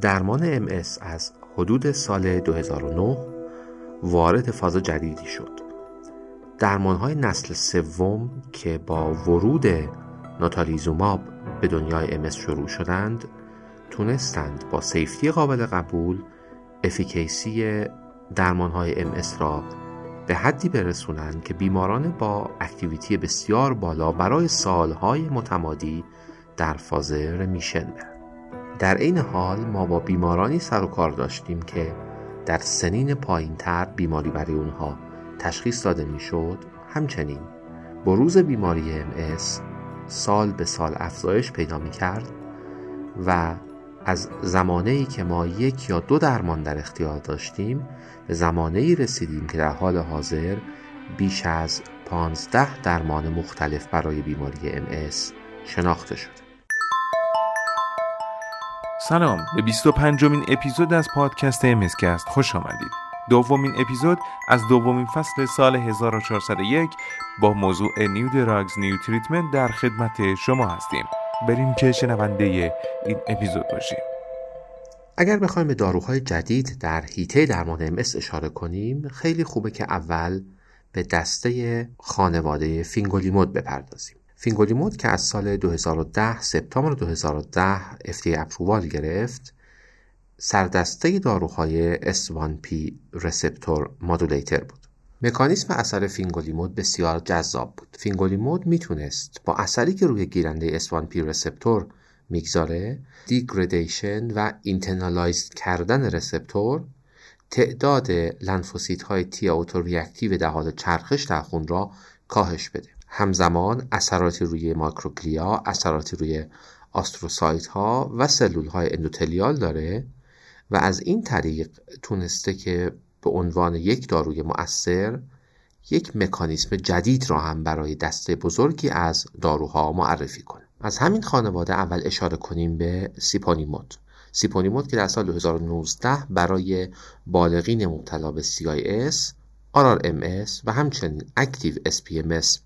درمان MS از حدود سال 2009 وارد فاز جدیدی شد. درمان های نسل سوم که با ورود ناتالیزوماب به دنیای MS شروع شدند تونستند با سیفتی قابل قبول افیکیسی درمان های MS را به حدی برسونند که بیماران با اکتیویتی بسیار بالا برای سالهای متمادی در فاز رمیشن در این حال ما با بیمارانی سر و کار داشتیم که در سنین پایین تر بیماری برای اونها تشخیص داده می‌شد. همچنین بروز بیماری MS سال به سال افزایش پیدا می کرد و از زمانه ای که ما یک یا دو درمان در اختیار داشتیم به زمانه ای رسیدیم که در حال حاضر بیش از 15 درمان مختلف برای بیماری MS شناخته شده. سلام. به 25 مین اپیزود از پادکست امسکست خوش آمدید. دومین اپیزود از دومین فصل سال 1401 با موضوع new drugs new treatment در خدمت شما هستیم. بریم که شنونده این اپیزود باشیم. اگر بخوایم به داروهای جدید در حیطه درمان MS اشاره کنیم خیلی خوبه که اول به دسته خانواده فینگولیمود بپردازیم. فینگولیمود که از سال 2010 سپتامبر 2010 FDA approval گرفت سردسته داروهای S1P receptor modulator بود. مکانیسم اثر فینگولیمود بسیار جذاب بود. فینگولیمود می‌تونست با اثری که روی گیرنده S1P receptor می‌گذاره degradation و internalize کردن receptor تعداد لنفوسیت های T reactive در حال چرخش در خون را کاهش بده. همزمان اثراتی روی macroglia اثراتی روی astrocyte ها و سلول های endothelial داره و از این طریق تونسته که به عنوان یک داروی مؤثر یک مکانیسم جدید را هم برای دسته بزرگی از داروها معرفی کنه. از همین خانواده اول اشاره کنیم به سیپونیمود سیپونیمود که در سال 2019 برای بالغین مبتلا به CIS RRMS و همچنین active SPMS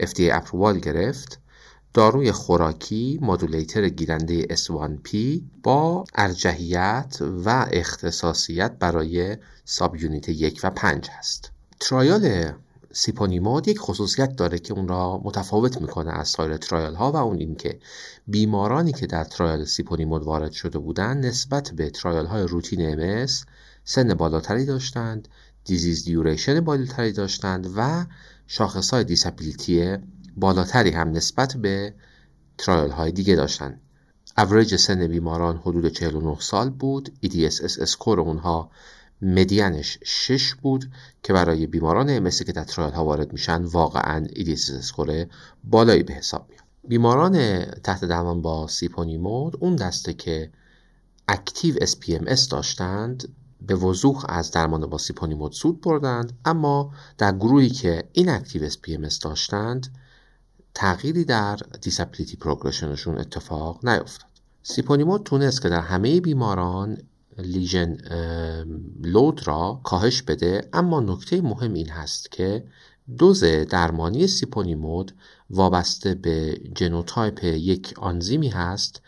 FDA approval گرفت. داروی خوراکی modulator گیرنده S1P با ارجحیت و اختصاصیت برای subunit یک و پنج هست trial سیپونیمود یک خصوصیت داره که اون را متفاوت می‌کنه از سایر trial ها و اون این که بیمارانی که در trial سیپونیمود وارد شده بودند نسبت به trial های روتین MS سن بالاتری داشتند disease duration بالاتری داشتند و شاخص های disability بالاتری هم نسبت به trial های دیگه داشتن. اوریج سن بیماران حدود 49 سال بود. EDSS score اونها median ش 6 بود که برای بیماران MS که در trial ها وارد میشن واقعا EDSS score بالایی به حساب میاد. بیماران تحت درمان با سیپونیمود اون دسته که active SPMS داشتند به وضوح از درمان با سیپونیمود سود بردند اما در گروهی که inactive SPMS داشتند تغییری در disability progression شون اتفاق نیفتاد. سیپونیمود تونست که در همه بیماران lesion load را کاهش بده اما نکته مهم این هست که دوز درمانی سیپونیمود وابسته به genotype یک آنزیمی هست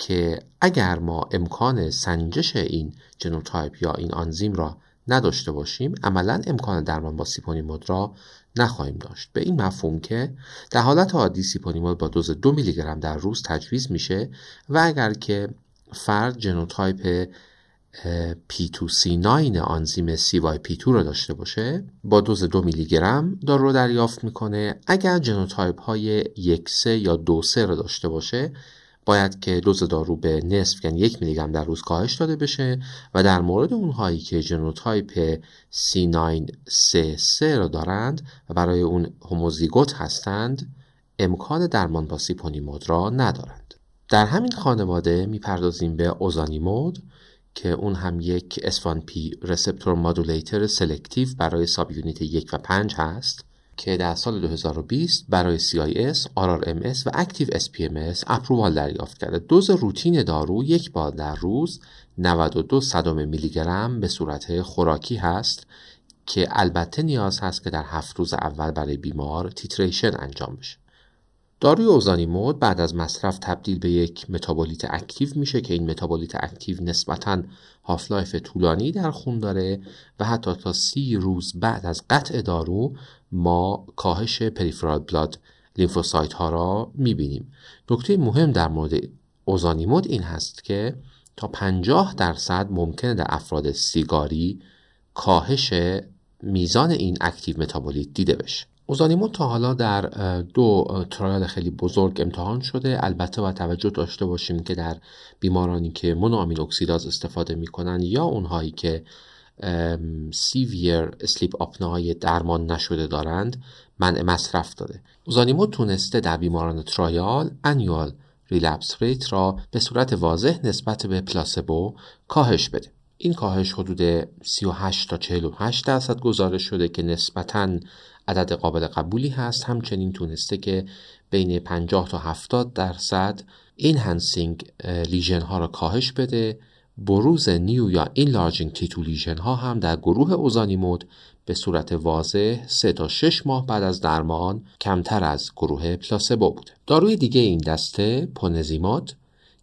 که اگر ما امکان سنجش این genotype یا این آنزیم را نداشته باشیم عملا امکان درمان با سیپونیمود را نخواهیم داشت. به این مفهوم که در حالت عادی سیپونیمود با دوز دو میلی گرم در روز تجویز میشه و اگر که فرد genotype P2C9 آنزیم CYP2 را داشته باشه با دوز دو میلی گرم دارو رو دریافت می‌کنه. اگر genotype های یک سه یا دو سه را داشته باشه باید که دوز دارو به نصف یعنی یک میلی گرم در روز کاهش داده بشه و در مورد اونهایی که genotype C933 را دارند و برای اون هوموزیگوت هستند امکان درمان با سیپونیمود را ندارند. در همین خانواده می‌پردازیم به اوزانیمود که اون هم یک S1P receptor modulator selective برای subunit یک و پنج هست. که در سال 2020 برای CIS, RRMS و active SPMS approval دریافت کرده. دوز روتین دارو یک بار در روز 92 صدم میلی گرم به صورت خوراکی هست که البته نیاز هست که در هفت روز اول برای بیمار titration انجام بشه. داروی اوزانیمود بعد از مصرف تبدیل به یک متابولیت active میشه که این متابولیت active نسبتا half-life طولانی در خون داره و حتی تا سی روز بعد از قطع دارو ما کاهش peripheral blood lymphocyte ها را می‌بینیم. نکته مهم در مورد اوزانیمود این هست که تا 50 درصد ممکنه در افراد سیگاری کاهش میزان این active متابولیت دیده بشه. اوزانیمود تا حالا در دو trial خیلی بزرگ امتحان شده. البته باید توجه داشته باشیم که در بیمارانی که monoamine oxidase استفاده می‌کنن یا اونهایی که severe sleep apnea های درمان نشده دارند منع مصرف داره. اوزانیمود تونسته در بیماران trial annual relapse rate را به صورت واضح نسبت به پلاسبو کاهش بده. این کاهش حدود 38 تا 48 درصد گزارش شده که نسبتاً عدد قابل قبولی هست. همچنین تونسته که بین 50 تا 70 درصد enhancing lesion ها را کاهش بده. بروز new یا enlarging T2 lesion ها هم در گروه اوزانیمود به صورت واضح 3 تا 6 ماه بعد از درمان کمتر از گروه پلاسبو بوده. داروی دیگه این دسته پونزیمود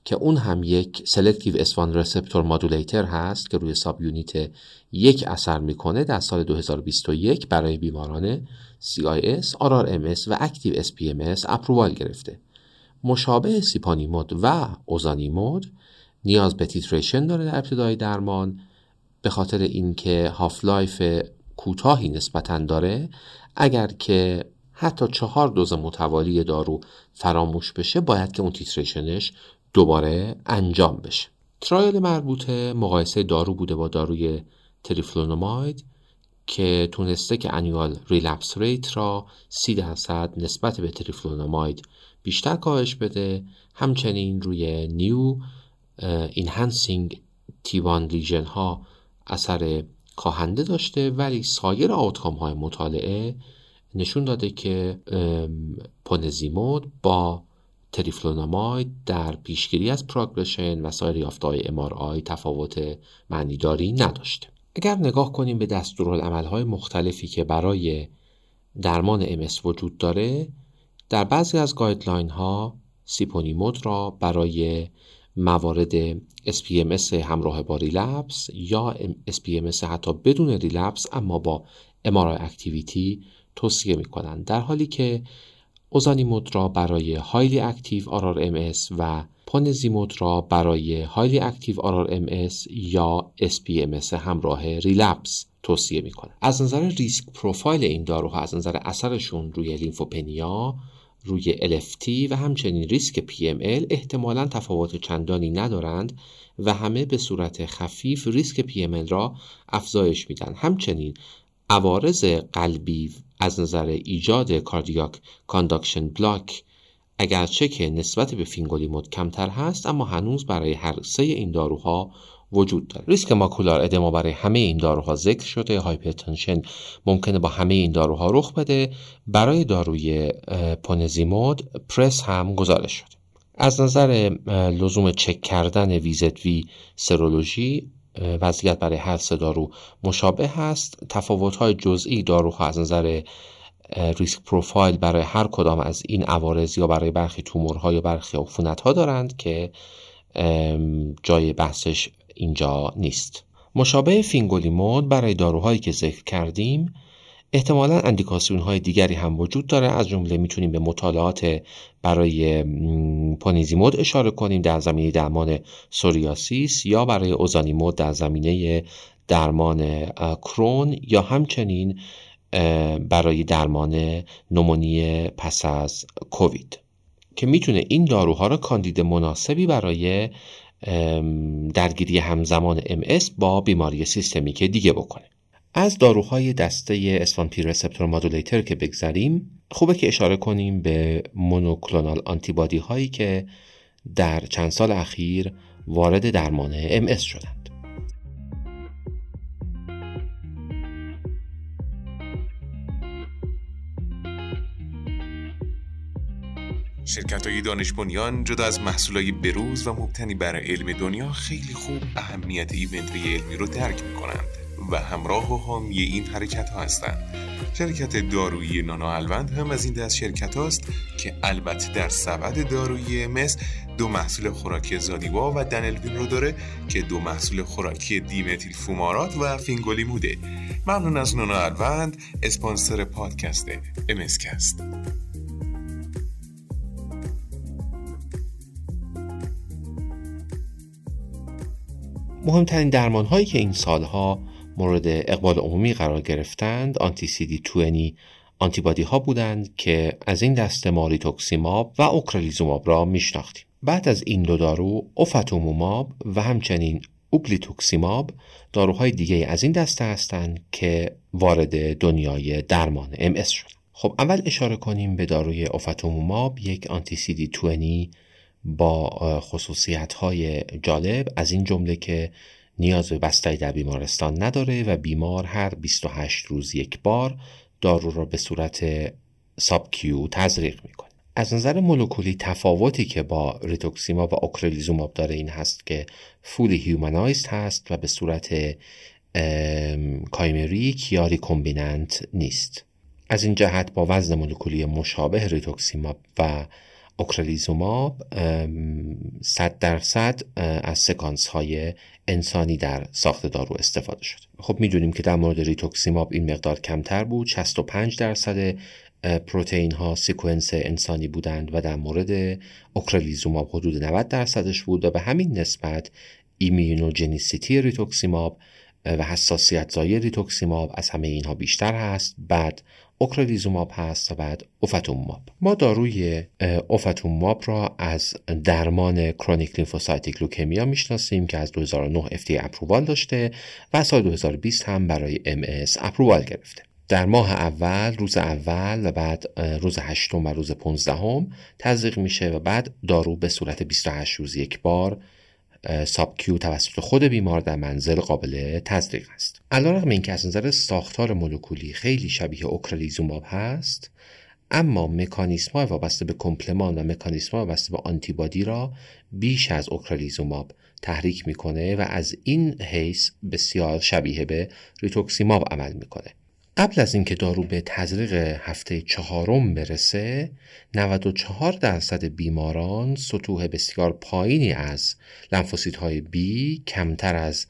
که اون هم یک selective S1 receptor modulator هست که روی subunit یک اثر می‌کنه در سال 2021 برای بیماران CIS, RRMS و active SPMS approval گرفته. مشابه سیپونیمود و اوزانیمود نیاز به titration داره در ابتدای درمان به خاطر اینکه half-life کوتاهی نسبتا داره اگر که حتی چهار دوز متوالی دارو فراموش بشه باید که اون titration ش دوباره انجام بشه. trial مربوطه مقایسه دارو بوده با داروی تریفلونوماید که تونسته که annual relapse rate را 30 درصد نسبت به تریفلونوماید بیشتر کاهش بده همچنین روی new enhancing T1 lesion ها اثر کاهنده داشته ولی سایر outcome های مطالعه نشون داده که پونزیمود با تریفلونوماید در پیشگیری از progression و سایر یافته‌های MRI تفاوت معنیداری نداشته. اگر نگاه کنیم به دستورالعمل‌های مختلفی که برای درمان MS وجود داره در بعضی از guideline ها سیپونیمود را برای موارد SPMS همراه با relapse یا SPMS حتی بدون relapse اما با MRI activity توصیه می کنند در حالی که اوزانیمود را برای highly active RRMS و پونزیمود را برای highly active RRMS یا SPMS همراه relapse توصیه می‌کنه. از نظر risk profile این داروها از نظر اثرشون روی lymphopenia روی LFT و همچنین ریسک PML احتمالا تفاوت چندانی ندارند و همه به صورت خفیف ریسک PML را افزایش میدن. همچنین عوارض قلبی از نظر ایجاد cardiac conduction block اگرچه که نسبت به فینگولیمود کمتر هست اما هنوز برای هر سه این داروها وجود داره. ریسک macular edema برای همه این داروها ذکر شده hypertension ممکنه با همه این داروها رخ بده. برای داروی پونزیمود پرس هم گزارش شده. از نظر لزوم چک کردن ویزت وی سرولوژی وضعیت برای هر سه دارو مشابه هست. های جزئی داروها از نظر ریسک پروفایل برای هر کدام از این عوارض یا برای برخی تومورها یا برخی عفونت ها دارند که جای بحثش اینجا نیست. مشابه فینگولیمود برای داروهایی که ذکر کردیم احتمالا اندیکاسیون های دیگری هم وجود داره. از جمله می‌تونیم به مطالعات برای پونیزیمود اشاره کنیم در زمینه درمان سوریاسیس یا برای اوزانیمود در زمینه درمان کرون یا همچنین برای درمان نمونی پس از کووید. که می‌تونه این داروها را کاندید مناسبی برای درگیری همزمان ام با بیماری سیستمیک دیگه بکنه. از داروهای دسته اسفانپی رسپتور مادولیتر که بگذریم خوبه که اشاره کنیم به مونوکلونال آنتیبادی هایی که در چند سال اخیر وارد درمان ام شدند. شرکت های دانش بنیان جدا از محصول های بروز و مبتنی بر علم دنیا خیلی خوب اهمیت ایونت علمی رو درک می کنند. و همراه و حامی این حرکت ها هستند شرکت دارویی نانا الوند هم از این دست شرکت است که البته در سبد دارویی مس دو محصول خوراکی زادیوا و دنلوین رو داره که دو محصول خوراکی دیمتیل فومارات و فینگولیموده ممنون از نانا الوند اسپانسر پادکست امسکست مهمترین درمان هایی که این سالها مورد اقبال عمومی قرار گرفتند آنتی سی دی 20 آنتیبادی ها بودند که از این دسته ماریتوکسیماب و اوکرلیزوماب را میشناختیم. بعد از این دو دارو اوفتوموماب و همچنین اوبلیتوکسیماب داروهای دیگه از این دسته هستند که وارد دنیای درمان ام شد خب اول اشاره کنیم به داروی اوفتوموماب یک آنتی سی دی 20 با خصوصیت های جالب از این جمله که نیاز به بستری در بیمارستان نداره و بیمار هر 28 روز یک بار دارو را به صورت ساب کیو تزریق می‌کنه. از نظر مولکولی تفاوتی که با ریتوکسیما و اوکرلیزوماب داره این هست که fully humanized هست و به صورت chimeric یا recombinant نیست. از این جهت با وزن مولکولی مشابه ریتوکسیماب و اوکرلیزوماب صد درصد از sequence های انسانی در ساخت دارو استفاده شد. خب می‌دونیم که در مورد ریتوکسیماب این مقدار کمتر بود. 65 درصد پروتئین ها sequence انسانی بودند و در مورد اوکرلیزوماب حدود 90 درصدش بود و به همین نسبت immunogenicity ریتوکسیماب و حساسیت زایی ریتوکسیماب از همه اینها بیشتر هست. بعد اوکرلیزوماب هست و بعد اوفاتوموماب ما داروی اوفاتوموماب را از درمان chronic lymphocytic leukemia می‌شناسیم که از 2009 FDA approval داشته و سال 2020 هم برای MS approval گرفته. در ماه اول روز اول و بعد روز هشتم و روز پونزدهم تزریق میشه و بعد دارو به صورت 28 روز یک بار subQ توسط خود بیمار در منزل قابل تزریق است. علیرغم اینکه از نظر ساختار مولکولی خیلی شبیه اوکرلیزوماب هست اما مکانیسم های وابسته به کمپلمان و مکانیسم وابسته به آنتیبادی را بیش از اوکرلیزوماب تحریک می‌کنه و از این حیث بسیار شبیه به ریتوکسیماب عمل می‌کنه. قبل از اینکه دارو به تزریق هفته چهارم برسه 94 درصد بیماران سطوح بسیار پایینی از لنفوسیت های بی کمتر از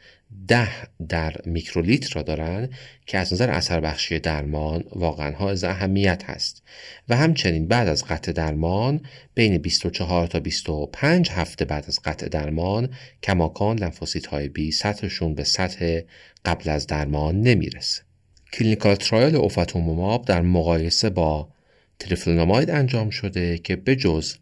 10 در میکرولیتر را دارند که از نظر اثر بخشی درمان واقعا ها از اهمیت هست. و همچنین بعد از قطع درمان بین 24 تا 25 هفته بعد از قطع درمان کماکان لنفوسیت های بی سطحشون به سطح قبل از درمان نمی‌رسه. clinical trial اوفاتوموماب در مقایسه با تریفلوناماید انجام شده که بجز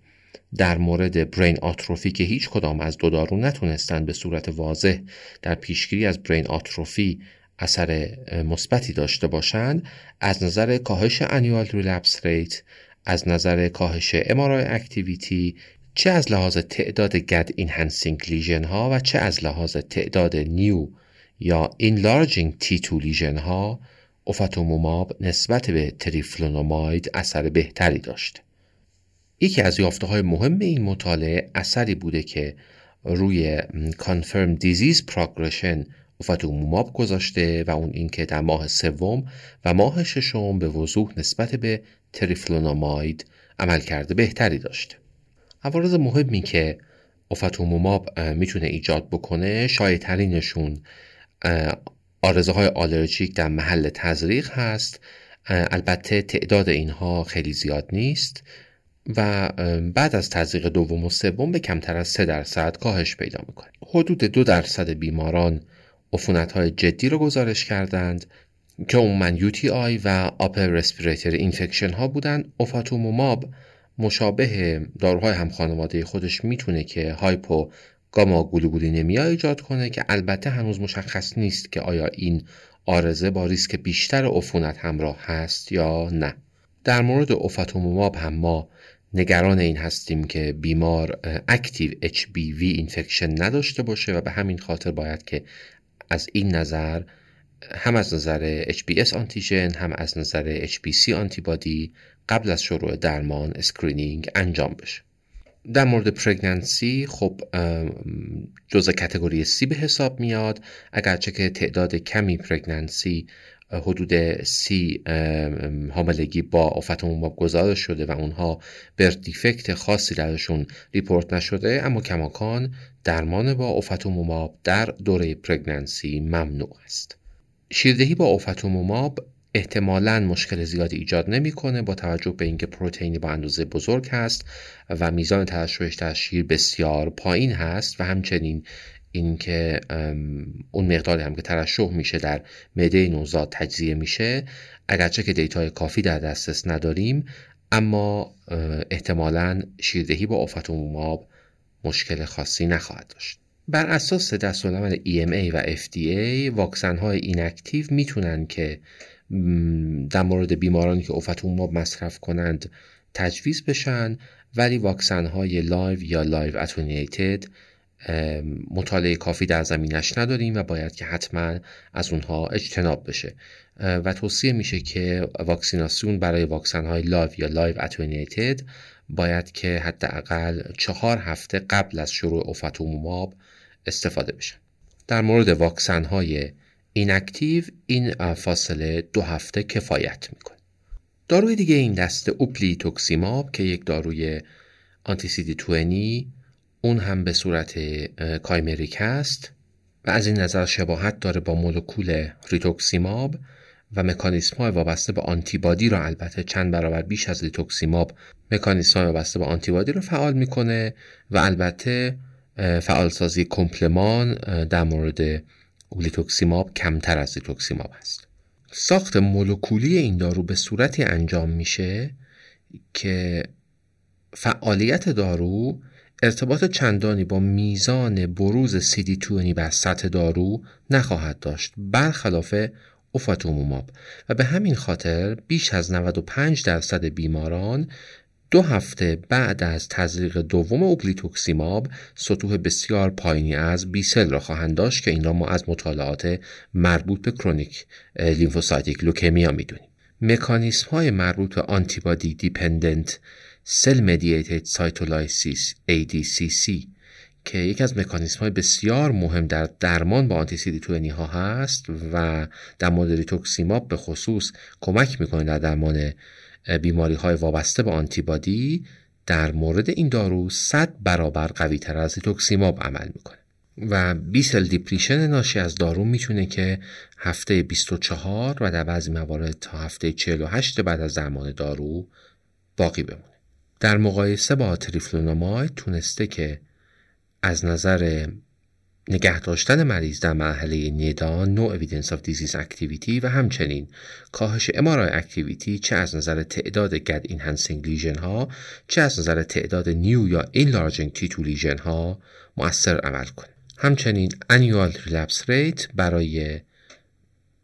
در مورد brain atrophy که هیچ کدام از دو دارو نتونستند به صورت واضح در پیشگیری از brain atrophy اثر مثبتی داشته باشند از نظر کاهش annual relapse rate از نظر کاهش MRI activity چه از لحاظ تعداد Gad enhancing lesion ها و چه از لحاظ تعداد new یا enlarging T2 lesion ها اوفاتوموماب نسبت به تریفلونوماید اثر بهتری داشته. یکی از یافته های مهم این مطالعه اثری بوده که روی Confirmed Disease Progression اوفاتوموماب گذاشته و اون اینکه در ماه سوم و ماه ششم به وضوح نسبت به تریفلونوماید عملکرد بهتری داشته. عوارض مهمی که اوفاتوموماب می‌تونه ایجاد بکنه شایع عارضه های آلرژیک در محل تزریق هست. البته تعداد اینها خیلی زیاد نیست و بعد از تزریق دوم و سوم به کمتر از 3 درصد کاهش پیدا می‌کنه. حدود دو درصد بیماران عفونت های جدی رو گزارش کردند که عموما UTI و upper respiratory infection ها بودند اوفاتوموماب مشابه داروهای همخانواده خودش می‌تونه که hypogammaglobulinemia ایجاد کنه که البته هنوز مشخص نیست که آیا این عارضه با ریسک بیشتر عفونت همراه هست یا نه. در مورد اوفاتوموماب هم ما نگران این هستیم که بیمار active HBV infection نداشته باشه و به همین خاطر باید که از این نظر هم از نظر HBs antigen هم از نظر HBc antibody قبل از شروع درمان screening انجام بشه. در مورد pregnancy خب جزء category C به حساب میاد. اگرچه که تعداد کمی pregnancy حدود سی حاملگی با اوفاتوموماب گزارش شده و اونها birth defect خاصی درشون report نشده اما کماکان درمان با اوفاتوموماب در دوره pregnancy ممنوع است. شیردهی با اوفاتوموماب احتمالا مشکل زیادی ایجاد نمی‌کنه با توجه به اینکه پروتئینی با اندازه بزرگ هست و میزان ترشحش در شیر بسیار پایین هست و همچنین اینکه اون مقداری هم که ترشح میشه در معده نوزاد تجزیه میشه اگرچه که data ی کافی در دسترس نداریم اما احتمالا شیردهی با اوفاتوموماب مشکل خاصی نخواهد داشت. بر اساس دستورالعمل EMA و FDA واکسن های inactive می‌تونن که در مورد بیمارانی که اوفاتوموماب مصرف کنند تجویز بشن ولی واکسن های live یا live attenuated مطالعه کافی در زمینش نداریم و باید که حتما از اونها اجتناب بشه. و توصیه میشه که واکسیناسیون برای واکسن های live یا live attenuated باید که حداقل چهار هفته قبل از شروع اوفاتوموماب استفاده بشن در مورد واکسن های inactive این فاصله دو هفته کفایت می‌کنه. داروی دیگه این دسته اوبلیتوکسیماب که یک داروی anti CD20 اون هم به صورت chimeric است و از این نظر شباهت داره با مولکول ریتوکسیماب و مکانیسم های وابسته به antibody را. البته چند برابر بیش از ریتوکسیماب مکانیسم های وابسته به آنتیبادی را فعال می‌کنه و البته فعالسازی کمپلمان در مورد اولیتوکسیماب کمتر از ریتوکسیماب است. ساخت مولکولی این دارو به صورتی انجام میشه که فعالیت دارو ارتباط چندانی با میزان بروز CD20 بر سطح دارو نخواهد داشت برخلاف اوفاتوموماب. و به همین خاطر بیش از 95 درصد بیماران دو هفته بعد از تزریق دوم اوبلیتوکسیماب سطوح بسیار پایینی از B cell را خواهند داشت که این را ما از مطالعات مربوط به chronic lymphocytic leukemia می‌دونیم. مکانیسم های مربوط به antibody dependent cell mediated cytolysis ADCC که یکی از مکانیسم های بسیار مهم در درمان با anti CD ها هست و در مورد ریتوکسیماب به خصوص کمک می‌کنه در درمان بیماری های وابسته به antibody در مورد این دارو 100 برابر قوی تر از ریتوکسیماب عمل می‌کنه و B cell depletion ناشی از دارو می‌تونه که هفته 24 و در بعضی موارد تا هفته 48 بعد از درمان دارو باقی بمونه. در مقایسه با تریفلوناماید تونسته که از نظر نگه داشتن مریض در مرحله NEDA no evidence of disease activity و همچنین کاهش MRI activity چه از نظر تعداد Gad enhancing lesion ها چه از نظر تعداد new یا enlarging T2 lesion ها مؤثر عمل کنه. همچنین annual relapse rate برای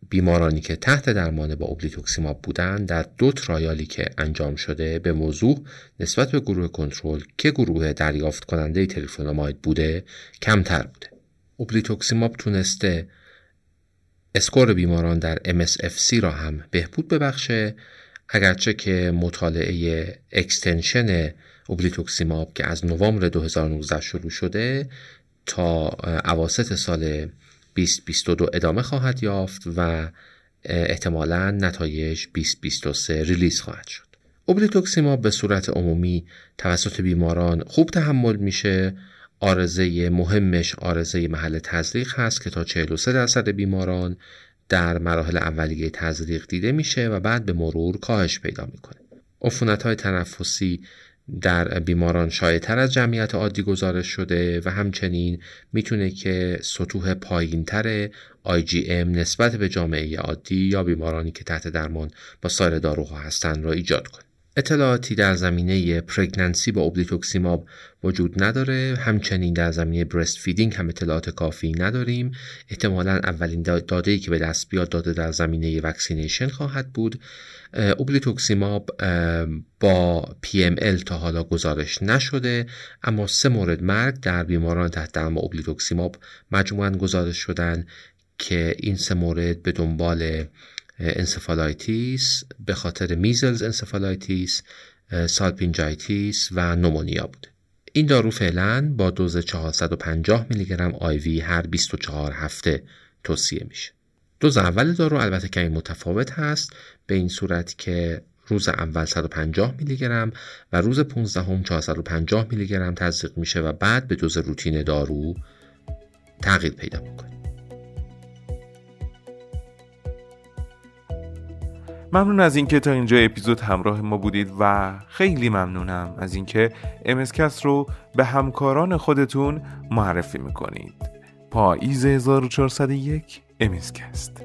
بیمارانی که تحت درمان با اوبلیتوکسیماب بودند در دو trial ی که انجام شده به وضوح نسبت به گروه کنترل که گروه دریافت کننده تریفلوناماید بوده کمتر بوده. اوبلیتوکسیماب تونسته score بیماران در MSFC را هم بهبود ببخشه اگرچه که مطالعه extension اوبلیتوکسیماب که از نوامبر 2019 شروع شده تا اواسط سال 2022 ادامه خواهد یافت و احتمالا نتایج 2023 release خواهد شد. اوبلیتوکسیماب به صورت عمومی توسط بیماران خوب تحمل میشه آرزه مهمش آرزه محل تزریق هست که تا 43 درصد بیماران در مراحل اولیه تزریق دیده میشه و بعد به مرور کاهش پیدا می‌کنه. عفونت های تنفسی در بیماران شایعتر از جمعیت عادی گزارش شده و همچنین می‌تونه که سطوح پایینتر IgM نسبت به جامعه عادی یا بیمارانی که تحت درمان با سایر داروها هستند را ایجاد کنه. اطلاعاتی در زمینه pregnancy با ublituximab وجود نداره. همچنین در زمینه breastfeeding هم اطلاعات کافی نداریم. احتمالا اولین داده ای که به دست بیاد داده در زمینه vaccination خواهد بود. ublituximab با PML تا حالا گزارش نشده اما سه مورد مرگ در بیماران تحت درمان ublituximab مجموعا گزارش شدن که این سه مورد به دنبال encephalitis به خاطر measles encephalitis salpingitis و pneumonia بوده. این دارو فعلا با دوز 450 میلی گرم IV هر 24 هفته توصیه میشه. دوز اول دارو البته کمی متفاوت هست به این صورت که روز اول 150 میلی گرم و روز 15 هم 450 میلی گرم تزریق میشه و بعد به دوز روتین دارو تغییر پیدا می‌کنه. ممنون از اینکه تا اینجا اپیزود همراه ما بودید و خیلی ممنونم از اینکه امسکست رو به همکاران خودتون معرفی می‌کنید. پاییز 1401 امسکست